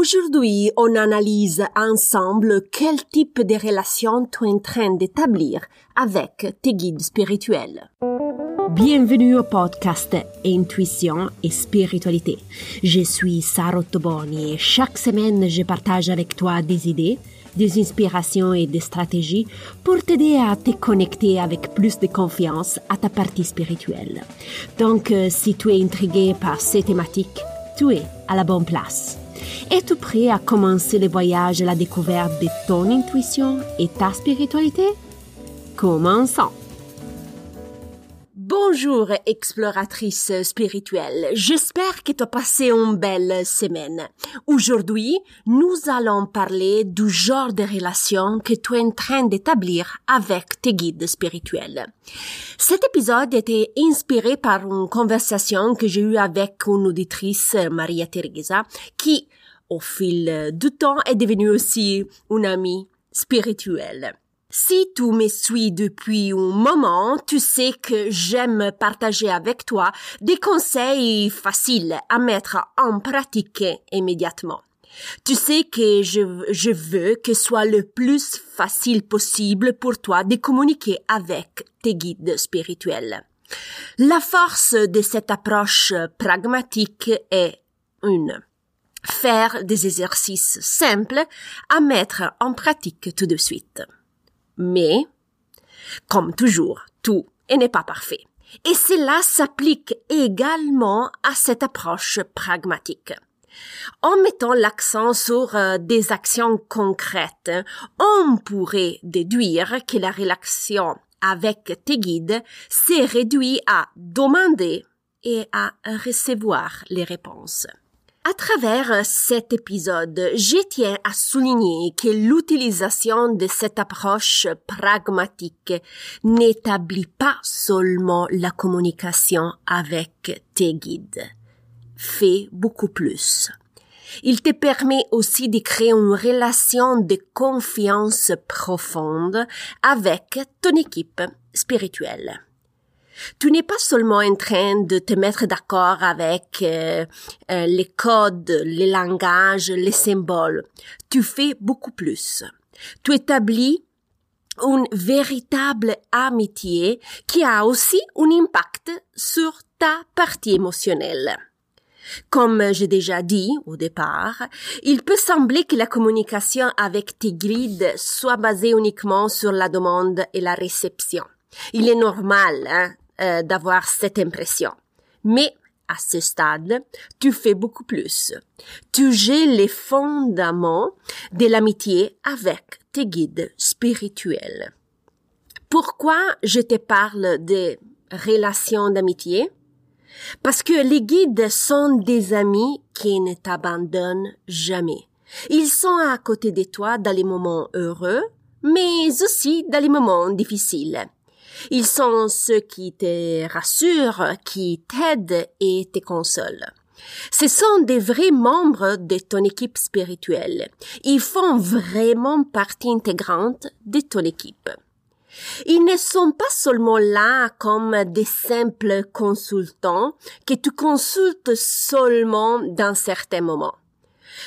Aujourd'hui, on analyse ensemble quel type de relation tu es en train d'établir avec tes guides spirituels. Bienvenue au podcast Intuition et Spiritualité. Je suis Sarah Toboni et chaque semaine je partage avec toi des idées, des inspirations et des stratégies pour t'aider à te connecter avec plus de confiance à ta partie spirituelle. Donc, euh, si tu es intrigué par ces thématiques, tu es à la bonne place. Es-tu prêt à commencer le voyage à la découverte de ton intuition et ta spiritualité? Commençons! Bonjour exploratrice spirituelle, j'espère que tu as passé une belle semaine. Aujourd'hui, nous allons parler du genre de relation que tu es en train d'établir avec tes guides spirituels. Cet épisode était inspiré par une conversation que j'ai eue avec une auditrice, Maria Teresa, qui, au fil du temps, est devenue aussi une amie spirituelle. Si tu me suis depuis un moment, tu sais que j'aime partager avec toi des conseils faciles à mettre en pratique immédiatement. Tu sais que je, je veux que soit le plus facile possible pour toi de communiquer avec tes guides spirituels. La force de cette approche pragmatique est une. Faire des exercices simples à mettre en pratique tout de suite. Mais, comme toujours, tout n'est pas parfait. Et cela s'applique également à cette approche pragmatique. En mettant l'accent sur euh, des actions concrètes, on pourrait déduire que la relation avec tes guides s'est réduite à demander et à recevoir les réponses. À travers cet épisode, je tiens à souligner que l'utilisation de cette approche pragmatique n'établit pas seulement la communication avec tes guides. Fais beaucoup plus. Il te permet aussi de créer une relation de confiance profonde avec ton équipe spirituelle tu n'es pas seulement en train de te mettre d'accord avec euh, euh, les codes, les langages, les symboles. Tu fais beaucoup plus. Tu établis une véritable amitié qui a aussi un impact sur ta partie émotionnelle. Comme j'ai déjà dit au départ, il peut sembler que la communication avec tes guides soit basée uniquement sur la demande et la réception. Il est normal hein, euh, d'avoir cette impression. Mais à ce stade, tu fais beaucoup plus. Tu gères les fondements de l'amitié avec tes guides spirituels. Pourquoi je te parle de relations d'amitié? Parce que les guides sont des amis qui ne t'abandonnent jamais. Ils sont à côté de toi dans les moments heureux, mais aussi dans les moments difficiles. Ils sont ceux qui te rassurent, qui t'aident et te consolent. Ce sont des vrais membres de ton équipe spirituelle. Ils font vraiment partie intégrante de ton équipe. Ils ne sont pas seulement là comme des simples consultants que tu consultes seulement dans certains moments.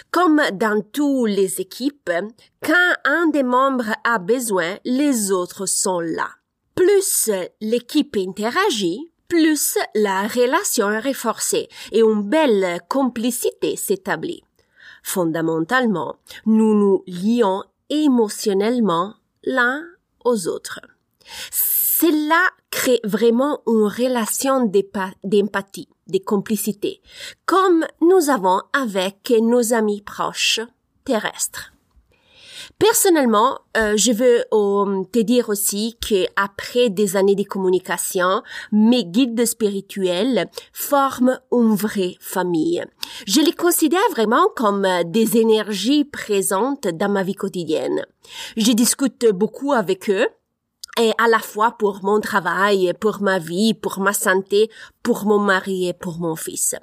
Comme dans toutes les équipes, quand un des membres a besoin, les autres sont là. Plus l'équipe interagit, plus la relation est renforcée et une belle complicité s'établit. Fondamentalement, nous nous lions émotionnellement l'un aux autres. Cela crée vraiment une relation d'empathie, de complicité, comme nous avons avec nos amis proches terrestres. Personnellement, euh, je veux euh, te dire aussi que après des années de communication, mes guides spirituels forment une vraie famille. Je les considère vraiment comme euh, des énergies présentes dans ma vie quotidienne. Je discute beaucoup avec eux et à la fois pour mon travail, pour ma vie, pour ma santé, pour mon mari et pour mon fils.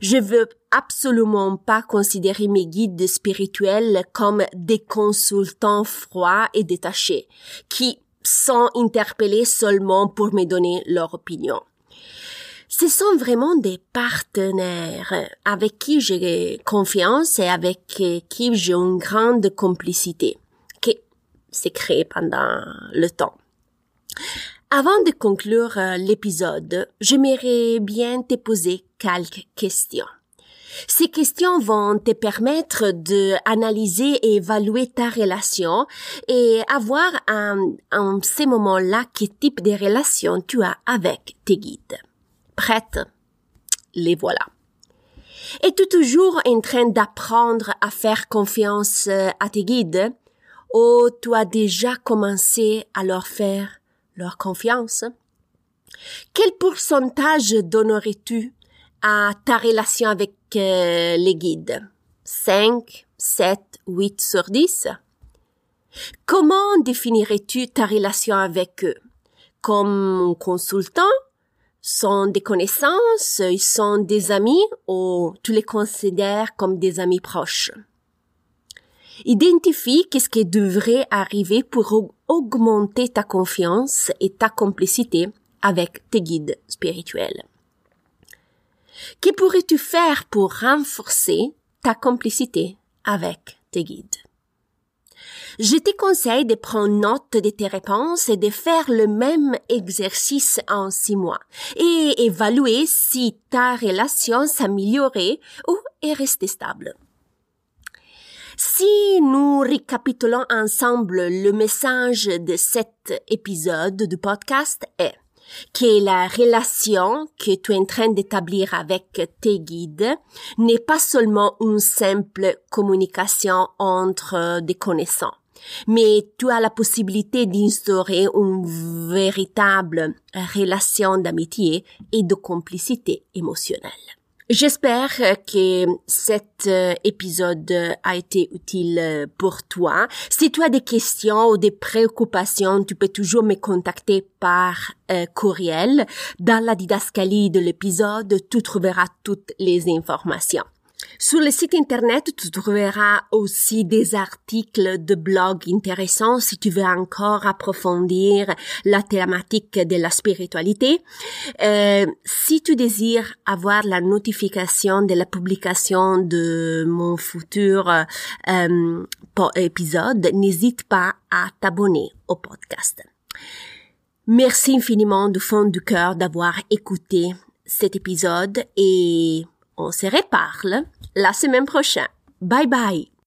Je veux absolument pas considérer mes guides spirituels comme des consultants froids et détachés, qui sont interpellés seulement pour me donner leur opinion. ce sont vraiment des partenaires avec qui j'ai confiance et avec qui j'ai une grande complicité qui s'est créée pendant le temps. Avant de conclure euh, l'épisode, j'aimerais bien te poser quelques questions. Ces questions vont te permettre de analyser et évaluer ta relation et avoir en, ces moments-là quel type de relation tu as avec tes guides. Prête? Les voilà. Es-tu toujours en train d'apprendre à faire confiance euh, à tes guides? Ou tu as déjà commencé à leur faire leur confiance? Quel pourcentage donnerais-tu à ta relation avec euh, les guides? 5, 7, 8 sur 10 Comment définirais-tu ta relation avec eux? Comme consultant? Sont des connaissances Ils sont des amis Ou tu les considères comme des amis proches? Identifie qu'est-ce qui devrait arriver pour augmenter ta confiance et ta complicité avec tes guides spirituels. Que pourrais-tu faire pour renforcer ta complicité avec tes guides? Je te conseille de prendre note de tes réponses et de faire le même exercice en six mois et évaluer si ta relation s'améliorait ou est restée stable. Si nous récapitulons ensemble le message de cet épisode du podcast est que la relation que tu es en train d'établir avec tes guides n'est pas seulement une simple communication entre des connaissants, mais tu as la possibilité d'instaurer une véritable relation d'amitié et de complicité émotionnelle. J'espère que cet euh, épisode a été utile euh, pour toi. Si tu as des questions ou des préoccupations, tu peux toujours me contacter par euh, courriel. Dans la didascalie de l'épisode, tu trouveras toutes les informations. Sur le site internet, tu trouveras aussi des articles de blog intéressants si tu veux encore approfondir la thématique de la spiritualité. Euh, si tu désires avoir la notification de la publication de mon futur euh, épisode, n'hésite pas à t'abonner au podcast. Merci infiniment du fond du cœur d'avoir écouté cet épisode et on se reparle la semaine prochaine. Bye bye.